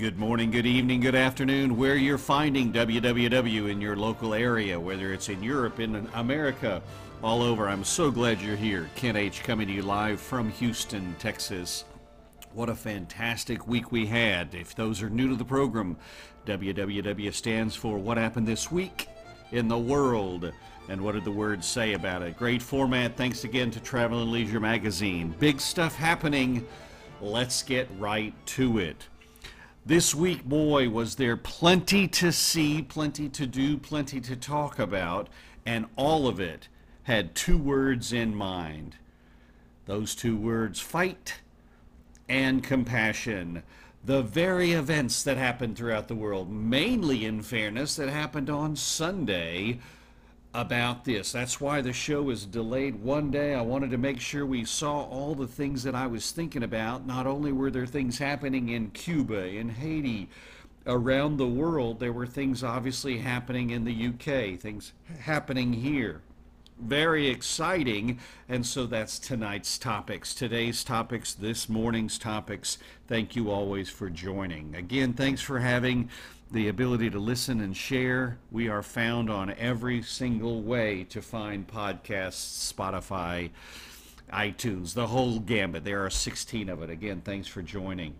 Good morning, good evening, good afternoon, where you're finding WWW in your local area, whether it's in Europe, in America, all over. I'm so glad you're here. Ken H coming to you live from Houston, Texas. What a fantastic week we had. If those are new to the program, WWW stands for What Happened This Week in the World. And what did the words say about it? Great format. Thanks again to Travel and Leisure Magazine. Big stuff happening. Let's get right to it. This week, boy, was there plenty to see, plenty to do, plenty to talk about, and all of it had two words in mind. Those two words fight and compassion. The very events that happened throughout the world, mainly in fairness, that happened on Sunday about this. That's why the show was delayed one day. I wanted to make sure we saw all the things that I was thinking about. Not only were there things happening in Cuba, in Haiti, around the world, there were things obviously happening in the UK, things happening here. Very exciting, and so that's tonight's topics, today's topics, this morning's topics. Thank you always for joining. Again, thanks for having the ability to listen and share. We are found on every single way to find podcasts, Spotify, iTunes, the whole gambit. There are 16 of it. Again, thanks for joining.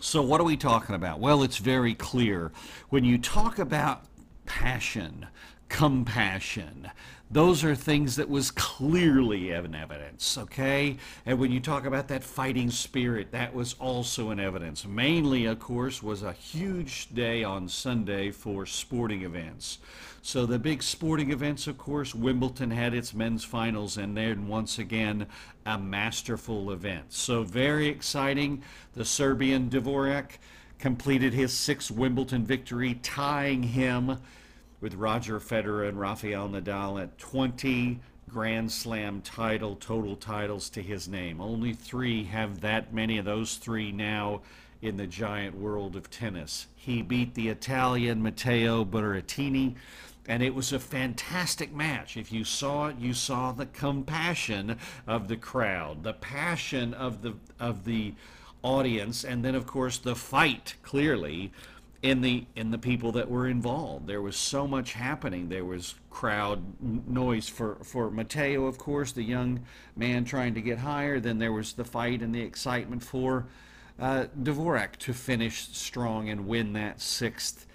So, what are we talking about? Well, it's very clear. When you talk about passion, compassion, those are things that was clearly in evidence, okay? And when you talk about that fighting spirit, that was also in evidence. Mainly, of course, was a huge day on Sunday for sporting events. So the big sporting events, of course, Wimbledon had its men's finals, and then once again, a masterful event. So very exciting. The Serbian Dvorak completed his sixth Wimbledon victory, tying him with Roger Federer and Rafael Nadal at 20 Grand Slam title total titles to his name. Only three have that many of those three now in the giant world of tennis. He beat the Italian Matteo Berrettini, and it was a fantastic match. If you saw it, you saw the compassion of the crowd, the passion of the of the audience, and then of course the fight clearly in the in the people that were involved. There was so much happening. There was crowd noise for for Matteo, of course, the young man trying to get higher. Then there was the fight and the excitement for uh, Dvorak to finish strong and win that sixth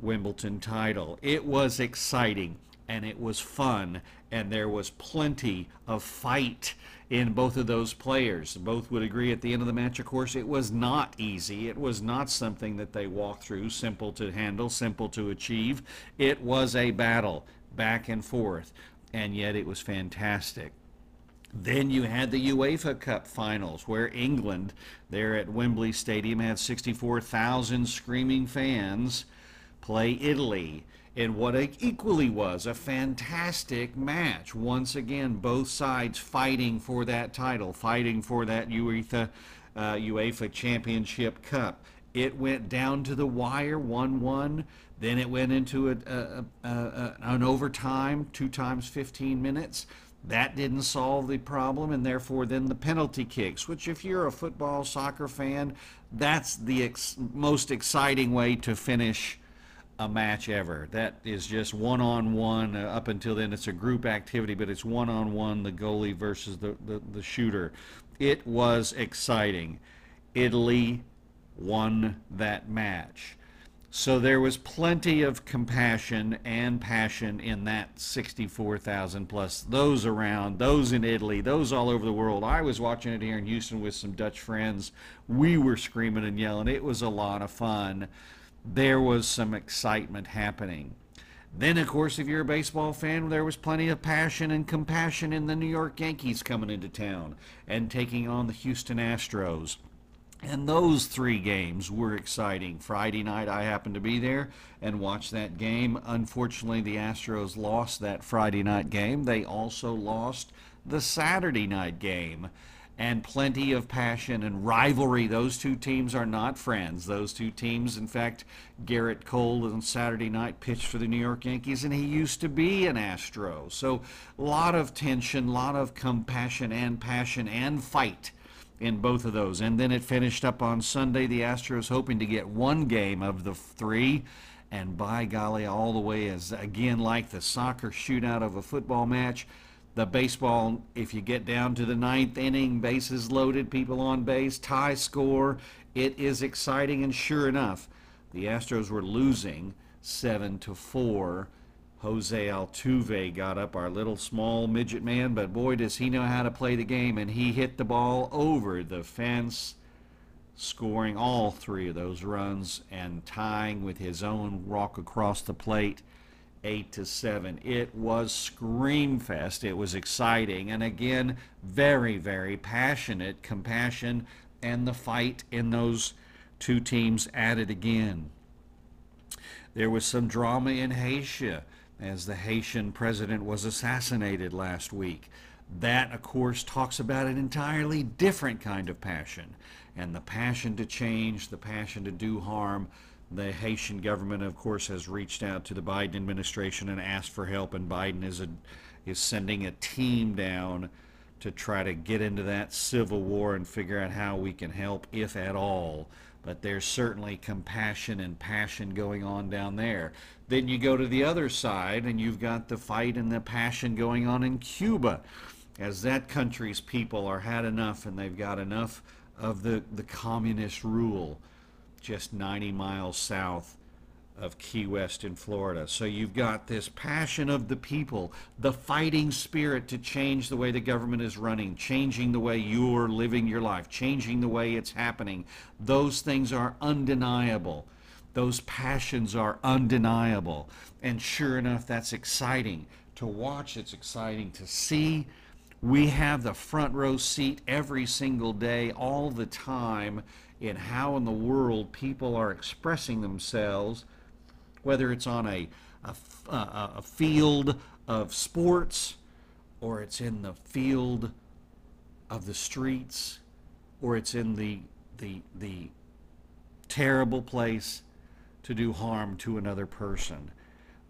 Wimbledon title. It was exciting and it was fun and there was plenty of fight in both of those players. Both would agree at the end of the match, of course, it was not easy. It was not something that they walked through, simple to handle, simple to achieve. It was a battle back and forth, and yet it was fantastic. Then you had the UEFA Cup finals where England, there at Wembley Stadium, had 64,000 screaming fans play Italy in what equally was a fantastic match. Once again, both sides fighting for that title, fighting for that UEFA, uh, UEFA Championship Cup. It went down to the wire, 1 1. Then it went into a, a, a, an overtime, two times 15 minutes. That didn't solve the problem, and therefore, then the penalty kicks, which, if you're a football, soccer fan, that's the ex- most exciting way to finish a match ever. That is just one on one. Up until then, it's a group activity, but it's one on one the goalie versus the, the, the shooter. It was exciting. Italy won that match. So there was plenty of compassion and passion in that 64,000 plus. Those around, those in Italy, those all over the world. I was watching it here in Houston with some Dutch friends. We were screaming and yelling. It was a lot of fun there was some excitement happening. Then, of course, if you're a baseball fan, there was plenty of passion and compassion in the New York Yankees coming into town and taking on the Houston Astros. And those three games were exciting. Friday night, I happened to be there and watch that game. Unfortunately, the Astros lost that Friday night game. They also lost the Saturday night game and plenty of passion and rivalry. Those two teams are not friends. Those two teams, in fact, Gerrit Cole on Saturday night pitched for the New York Yankees, and he used to be an Astro. So, a lot of tension, a lot of compassion and passion and fight in both of those. And then it finished up on Sunday. The Astros hoping to get one game of the three. And by golly, all the way as again like the soccer shootout of a football match. The baseball, if you get down to the ninth inning, bases loaded, people on base, tie score, it is exciting. And sure enough, the Astros were losing seven to four. Jose Altuve got up, our little small midget man, but boy, does he know how to play the game. And he hit the ball over the fence, scoring all three of those runs and tying with his own walk across the plate eight to seven. It was scream fest. It was exciting, and again, very, very passionate, compassion, and the fight in those two teams added again. There was some drama in Haiti as the Haitian president was assassinated last week. That, of course, talks about an entirely different kind of passion, and the passion to change, the passion to do harm the Haitian government, of course, has reached out to the Biden administration and asked for help, and Biden is a, is sending a team down to try to get into that civil war and figure out how we can help, if at all. But there's certainly compassion and passion going on down there. Then you go to the other side, and you've got the fight and the passion going on in Cuba, as that country's people are had enough, and they've got enough of the, the communist rule just 90 miles south of Key West in Florida. So you've got this passion of the people, the fighting spirit to change the way the government is running, changing the way you're living your life, changing the way it's happening. Those things are undeniable. Those passions are undeniable. And sure enough, that's exciting to watch. It's exciting to see. We have the front row seat every single day, all the time in how in the world people are expressing themselves, whether it's on a, a, a, field of sports or it's in the field of the streets or it's in the, the, the terrible place to do harm to another person.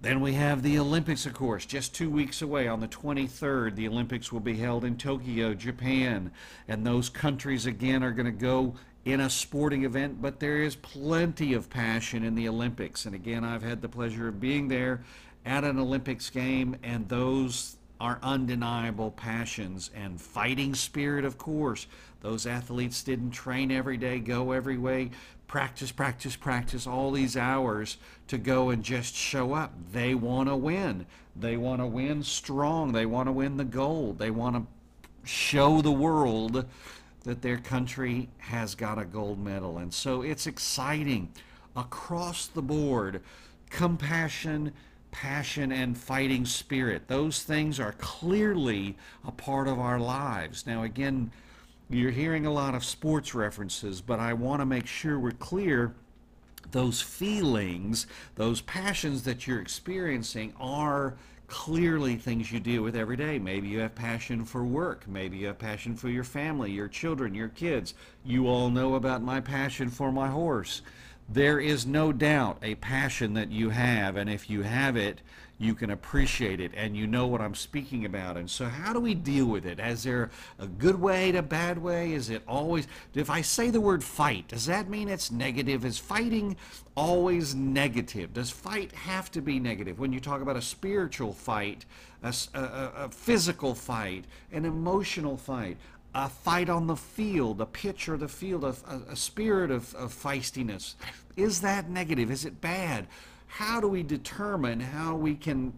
Then we have the Olympics, of course, just two weeks away. On the 23rd, the Olympics will be held in Tokyo, Japan. And those countries, again, are going to go in a sporting event, but there is plenty of passion in the Olympics. And again, I've had the pleasure of being there at an Olympics game, and those are undeniable passions and fighting spirit, of course. Those athletes didn't train every day, go every way, practice, practice, practice all these hours to go and just show up. They want to win. They want to win strong. They want to win the gold. They want to show the world that their country has got a gold medal. And so it's exciting across the board. Compassion, passion, and fighting spirit. Those things are clearly a part of our lives. Now, again, you're hearing a lot of sports references, but I want to make sure we're clear those feelings, those passions that you're experiencing are clearly things you deal with every day. Maybe you have passion for work. Maybe you have passion for your family, your children, your kids. You all know about my passion for my horse. There is no doubt a passion that you have, and if you have it, you can appreciate it and you know what I'm speaking about. And so, how do we deal with it? Is there a good way to a bad way? Is it always, if I say the word fight, does that mean it's negative? Is fighting always negative? Does fight have to be negative? When you talk about a spiritual fight, a, a, a physical fight, an emotional fight, a fight on the field, a pitch or the field, a, a spirit of, of feistiness. Is that negative? Is it bad? how do we determine how we can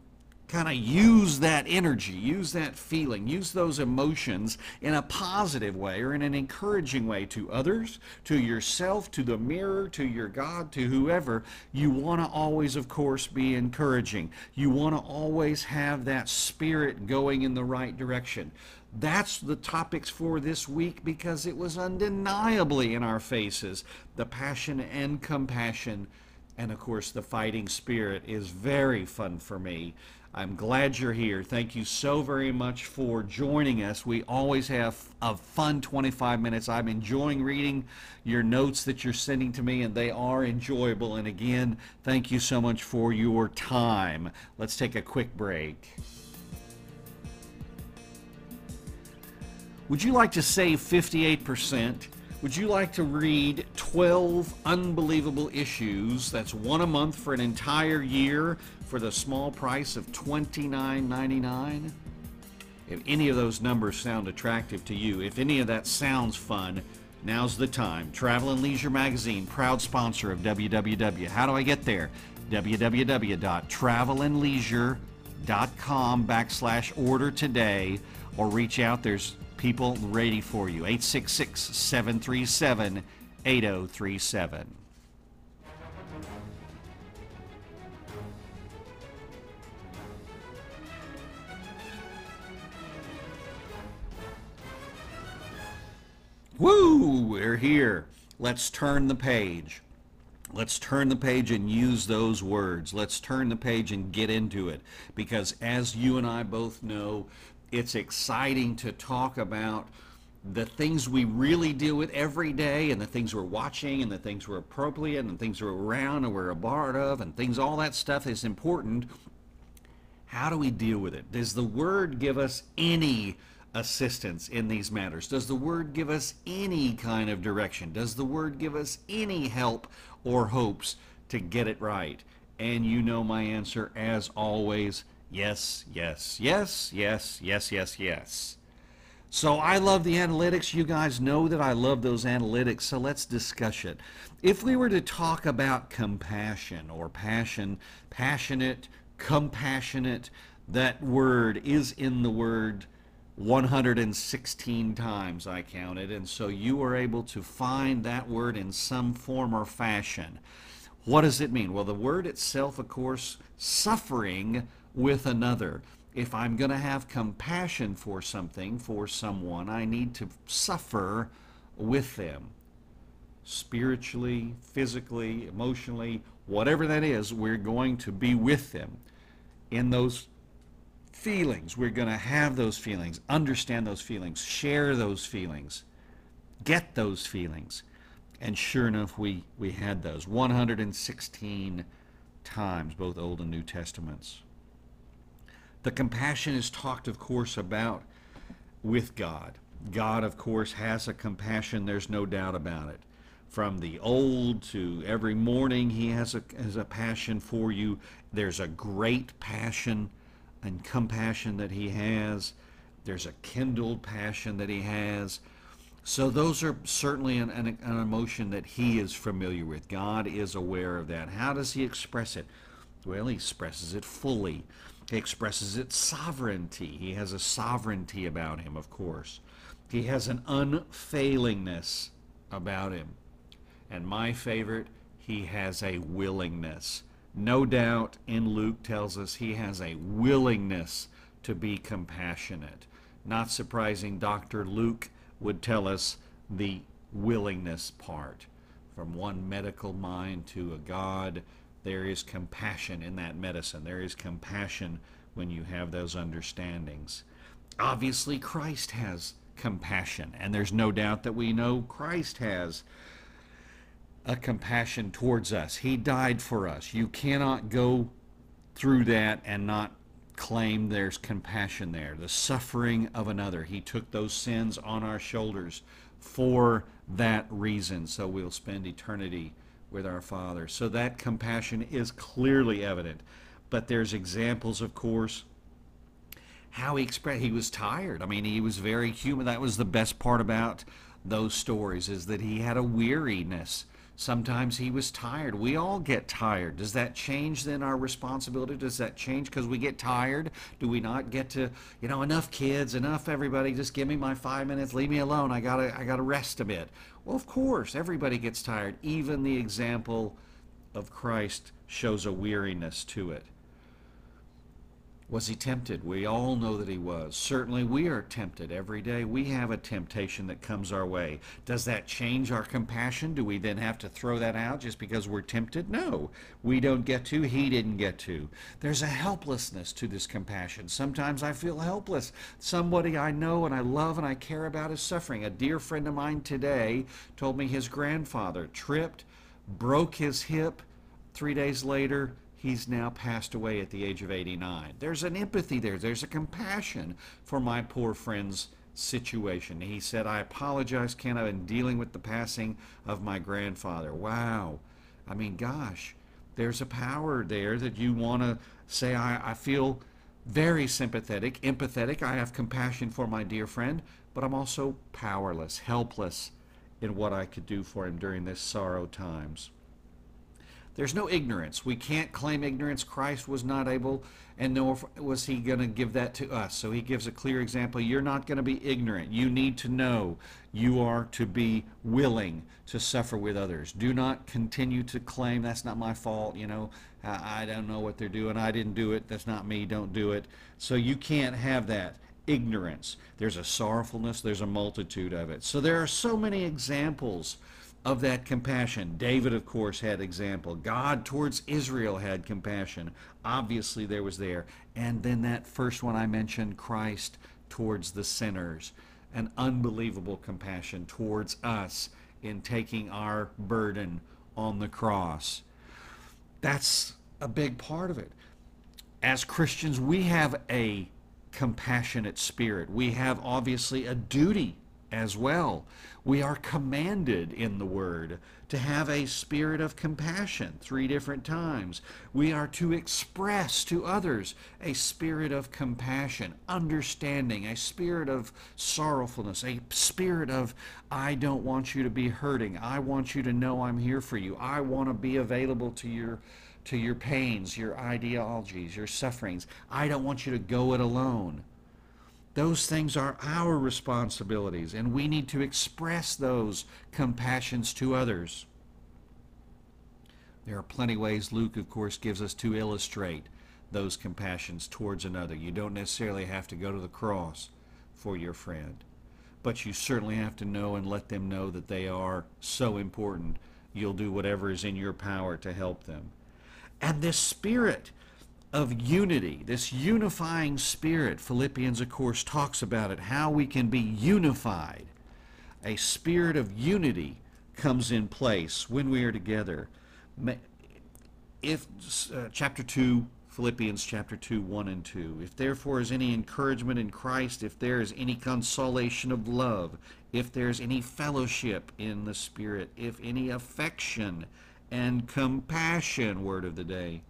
kind of use that energy, use that feeling, use those emotions in a positive way or in an encouraging way to others, to yourself, to the mirror, to your God, to whoever. You want to always, of course, be encouraging. You want to always have that spirit going in the right direction. That's the topics for this week because it was undeniably in our faces the passion and compassion and of course, the fighting spirit is very fun for me. I'm glad you're here. Thank you so very much for joining us. We always have a fun 25 minutes. I'm enjoying reading your notes that you're sending to me, and they are enjoyable. And again, thank you so much for your time. Let's take a quick break. Would you like to save 58%? Would you like to read 12 unbelievable issues? That's one a month for an entire year for the small price of $29.99? If any of those numbers sound attractive to you, if any of that sounds fun, now's the time. Travel and Leisure Magazine, proud sponsor of WWW. How do I get there? www.travelandleisure.com backslash order today or reach out. There's people ready for you. 866 737 8037. Woo! We're here. Let's turn the page. Let's turn the page and use those words. Let's turn the page and get into it. Because as you and I both know, it's exciting to talk about the things we really deal with every day and the things we're watching and the things we're appropriate and things we're around and we're a part of and things, all that stuff is important. How do we deal with it? Does the Word give us any assistance in these matters? Does the Word give us any kind of direction? Does the Word give us any help or hopes to get it right? And you know my answer, as always yes, yes, yes, yes, yes, yes, yes. So I love the analytics. You guys know that I love those analytics, so let's discuss it. If we were to talk about compassion or passion, passionate, compassionate, that word is in the word 116 times I counted, and so you are able to find that word in some form or fashion. What does it mean? Well, the word itself, of course, suffering with another. If I'm going to have compassion for something, for someone, I need to suffer with them. Spiritually, physically, emotionally, whatever that is, we're going to be with them in those feelings. We're going to have those feelings, understand those feelings, share those feelings, get those feelings. And sure enough, we, we had those 116 times, both Old and New Testaments. The compassion is talked, of course, about with God. God, of course, has a compassion, there's no doubt about it. From the old to every morning, He has a, has a passion for you. There's a great passion and compassion that he has. There's a kindled passion that he has. So those are certainly an, an, an, emotion that he is familiar with. God is aware of that. How does he express it? Well, he expresses it fully. Expresses its sovereignty. He has a sovereignty about him, of course. He has an unfailingness about him. And my favorite, he has a willingness. No doubt in Luke tells us he has a willingness to be compassionate. Not surprising, Dr. Luke would tell us the willingness part. From one medical mind to a God, there is compassion in that medicine. There is compassion when you have those understandings. Obviously, Christ has compassion, and there's no doubt that we know Christ has a compassion towards us. He died for us. You cannot go through that and not claim there's compassion there. The suffering of another. He took those sins on our shoulders for that reason. So we'll spend eternity with our Father. So that compassion is clearly evident. But there's examples, of course, how he expressed he was tired. I mean, he was very human. That was the best part about those stories is that he had a weariness Sometimes he was tired. We all get tired. Does that change then our responsibility? Does that change because we get tired? Do we not get to, you know, enough kids, enough everybody, just give me my five minutes, leave me alone. I gotta I gotta rest a bit. Well, of course, everybody gets tired. Even the example of Christ shows a weariness to it. Was he tempted? We all know that he was. Certainly we are tempted every day. We have a temptation that comes our way. Does that change our compassion? Do we then have to throw that out just because we're tempted? No. We don't get to. He didn't get to. There's a helplessness to this compassion. Sometimes I feel helpless. Somebody I know and I love and I care about is suffering. A dear friend of mine today told me his grandfather tripped, broke his hip. Three days later, he's now passed away at the age of 89. There's an empathy there. There's a compassion for my poor friend's situation. He said, I apologize, Ken, I've been dealing with the passing of my grandfather. Wow. I mean, gosh, there's a power there that you want to say, I, I feel very sympathetic, empathetic. I have compassion for my dear friend, but I'm also powerless, helpless in what I could do for him during this sorrow times. There's no ignorance. We can't claim ignorance. Christ was not able, and nor was he going to give that to us. So he gives a clear example. You're not going to be ignorant. You need to know. You are to be willing to suffer with others. Do not continue to claim that's not my fault. You know, I don't know what they're doing. I didn't do it. That's not me. Don't do it. So you can't have that ignorance. There's a sorrowfulness. There's a multitude of it. So there are so many examples of that compassion. David, of course, had example. God towards Israel had compassion. Obviously, there was there. And then that first one I mentioned, Christ towards the sinners. An unbelievable compassion towards us in taking our burden on the cross. That's a big part of it. As Christians, we have a compassionate spirit. We have obviously a duty as well. We are commanded in the Word to have a spirit of compassion three different times. We are to express to others a spirit of compassion, understanding, a spirit of sorrowfulness, a spirit of, I don't want you to be hurting. I want you to know I'm here for you. I want to be available to your to your pains, your ideologies, your sufferings. I don't want you to go it alone. Those things are our responsibilities, and we need to express those compassions to others. There are plenty ways Luke, of course, gives us to illustrate those compassions towards another. You don't necessarily have to go to the cross for your friend, but you certainly have to know and let them know that they are so important. You'll do whatever is in your power to help them. And this spirit of unity, this unifying spirit. Philippians, of course, talks about it, how we can be unified. A spirit of unity comes in place when we are together. If uh, chapter 2, Philippians chapter 2, 1 and 2. If therefore is any encouragement in Christ, if there is any consolation of love, if there is any fellowship in the Spirit, if any affection and compassion, word of the day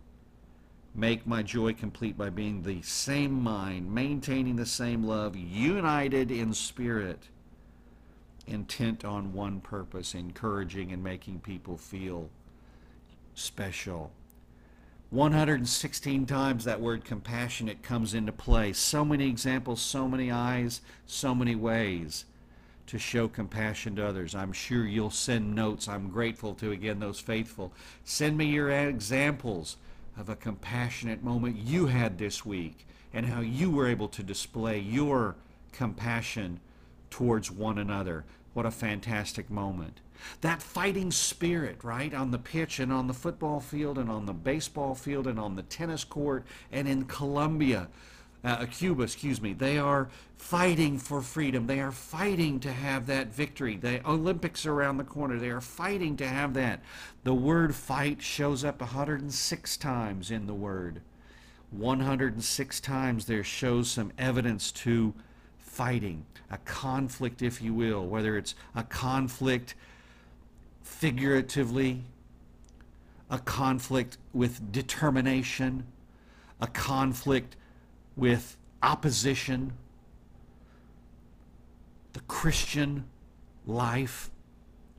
Make my joy complete by being the same mind, maintaining the same love, united in spirit, intent on one purpose, encouraging and making people feel special. 116 times that word compassionate comes into play. So many examples, so many eyes, so many ways to show compassion to others. I'm sure you'll send notes. I'm grateful to, again, those faithful. Send me your examples of a compassionate moment you had this week and how you were able to display your compassion towards one another. What a fantastic moment. That fighting spirit, right, on the pitch and on the football field and on the baseball field and on the tennis court and in Colombia uh, Cuba, excuse me, they are fighting for freedom. They are fighting to have that victory. The Olympics are around the corner. They are fighting to have that. The word fight shows up 106 times in the word. 106 times there shows some evidence to fighting, a conflict, if you will, whether it's a conflict figuratively, a conflict with determination, a conflict with opposition. The Christian life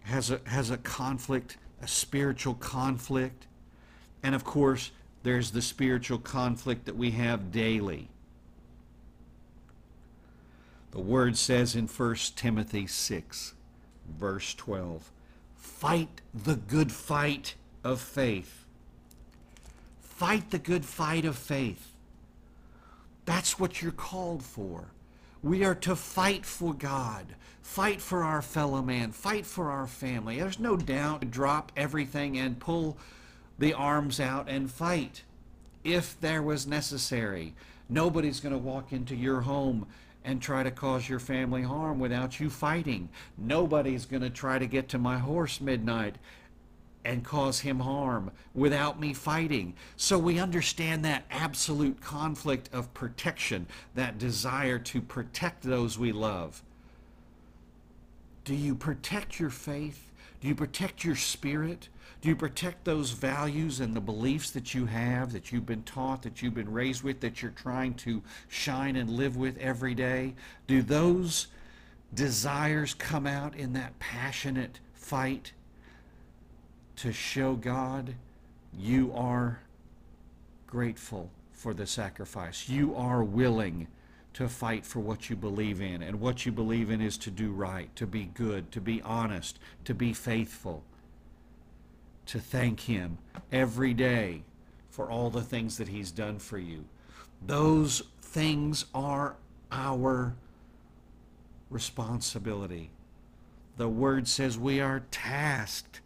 has a, has a conflict, a spiritual conflict. And of course, there's the spiritual conflict that we have daily. The word says in 1 Timothy 6, verse 12, fight the good fight of faith. Fight the good fight of faith. That's what you're called for. We are to fight for God, fight for our fellow man, fight for our family. There's no doubt drop everything and pull the arms out and fight if there was necessary. Nobody's going to walk into your home and try to cause your family harm without you fighting. Nobody's going to try to get to my horse midnight and cause him harm without me fighting. So we understand that absolute conflict of protection, that desire to protect those we love. Do you protect your faith? Do you protect your spirit? Do you protect those values and the beliefs that you have, that you've been taught, that you've been raised with, that you're trying to shine and live with every day? Do those desires come out in that passionate fight to show God you are grateful for the sacrifice? You are willing to fight for what you believe in. And what you believe in is to do right, to be good, to be honest, to be faithful, to thank Him every day for all the things that He's done for you. Those things are our responsibility. The Word says we are tasked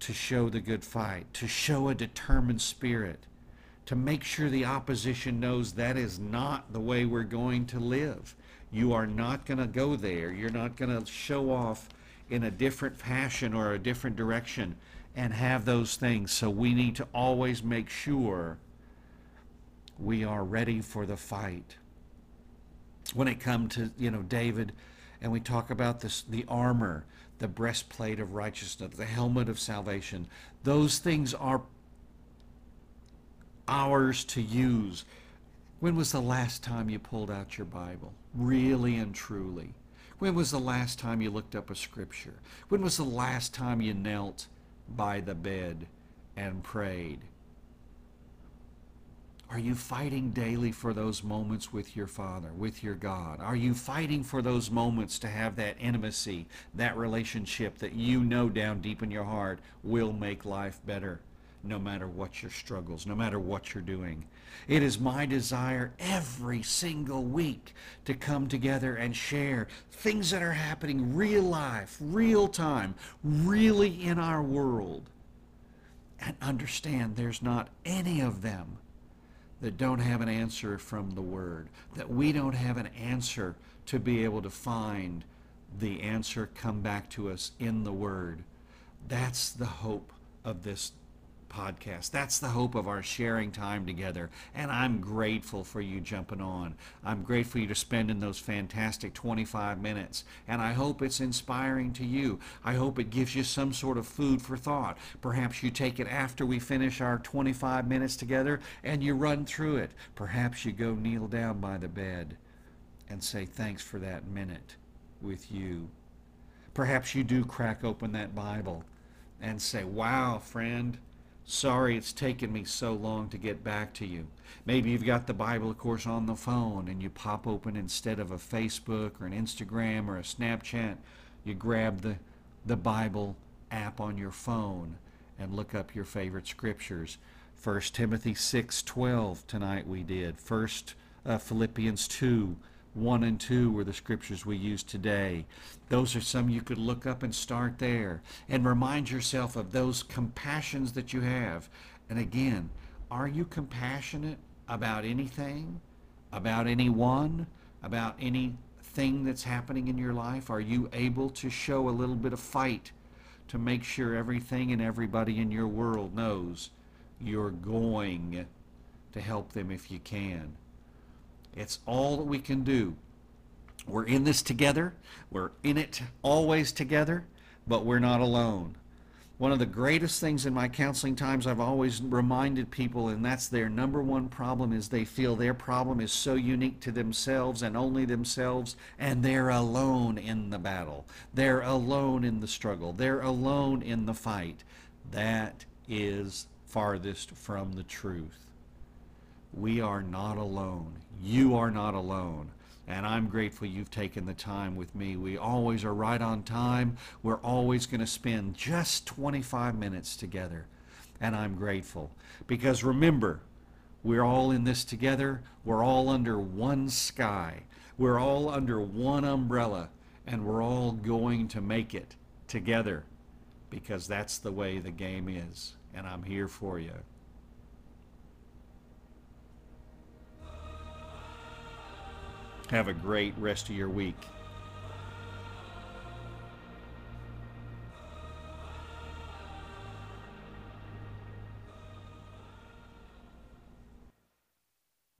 to show the good fight, to show a determined spirit to make sure the opposition knows that is not the way we're going to live. You are not going to go there. You're not going to show off in a different fashion or a different direction and have those things. So we need to always make sure we are ready for the fight. When it comes to, you know, David, and we talk about this the armor, the breastplate of righteousness, the helmet of salvation, those things are ours to use. When was the last time you pulled out your Bible? Really and truly. When was the last time you looked up a scripture? When was the last time you knelt by the bed and prayed? Are you fighting daily for those moments with your Father, with your God? Are you fighting for those moments to have that intimacy, that relationship that you know down deep in your heart will make life better? no matter what your struggles, no matter what you're doing. It is my desire every single week to come together and share things that are happening real life, real time, really in our world. And understand there's not any of them that don't have an answer from the Word, that we don't have an answer to be able to find the answer come back to us in the Word. That's the hope of this podcast. That's the hope of our sharing time together. And I'm grateful for you jumping on. I'm grateful for you to spend in those fantastic 25 minutes. And I hope it's inspiring to you. I hope it gives you some sort of food for thought. Perhaps you take it after we finish our 25 minutes together and you run through it. Perhaps you go kneel down by the bed and say, Thanks for that minute with you. Perhaps you do crack open that Bible and say, Wow, friend, Sorry it's taken me so long to get back to you. Maybe you've got the Bible, of course, on the phone and you pop open instead of a Facebook or an Instagram or a Snapchat, you grab the, the Bible app on your phone and look up your favorite scriptures. 1 Timothy 6:12 tonight we did. First uh, Philippians 2 1 and 2 were the scriptures we use today. Those are some you could look up and start there and remind yourself of those compassions that you have. And again, are you compassionate about anything, about anyone, about anything that's happening in your life? Are you able to show a little bit of fight to make sure everything and everybody in your world knows you're going to help them if you can? It's all that we can do. We're in this together. We're in it always together, but we're not alone. One of the greatest things in my counseling times I've always reminded people, and that's their number one problem, is they feel their problem is so unique to themselves and only themselves, and they're alone in the battle. They're alone in the struggle. They're alone in the fight. That is farthest from the truth we are not alone. You are not alone. And I'm grateful you've taken the time with me. We always are right on time. We're always going to spend just 25 minutes together. And I'm grateful. Because remember, we're all in this together. We're all under one sky. We're all under one umbrella. And we're all going to make it together. Because that's the way the game is. And I'm here for you. Have a great rest of your week.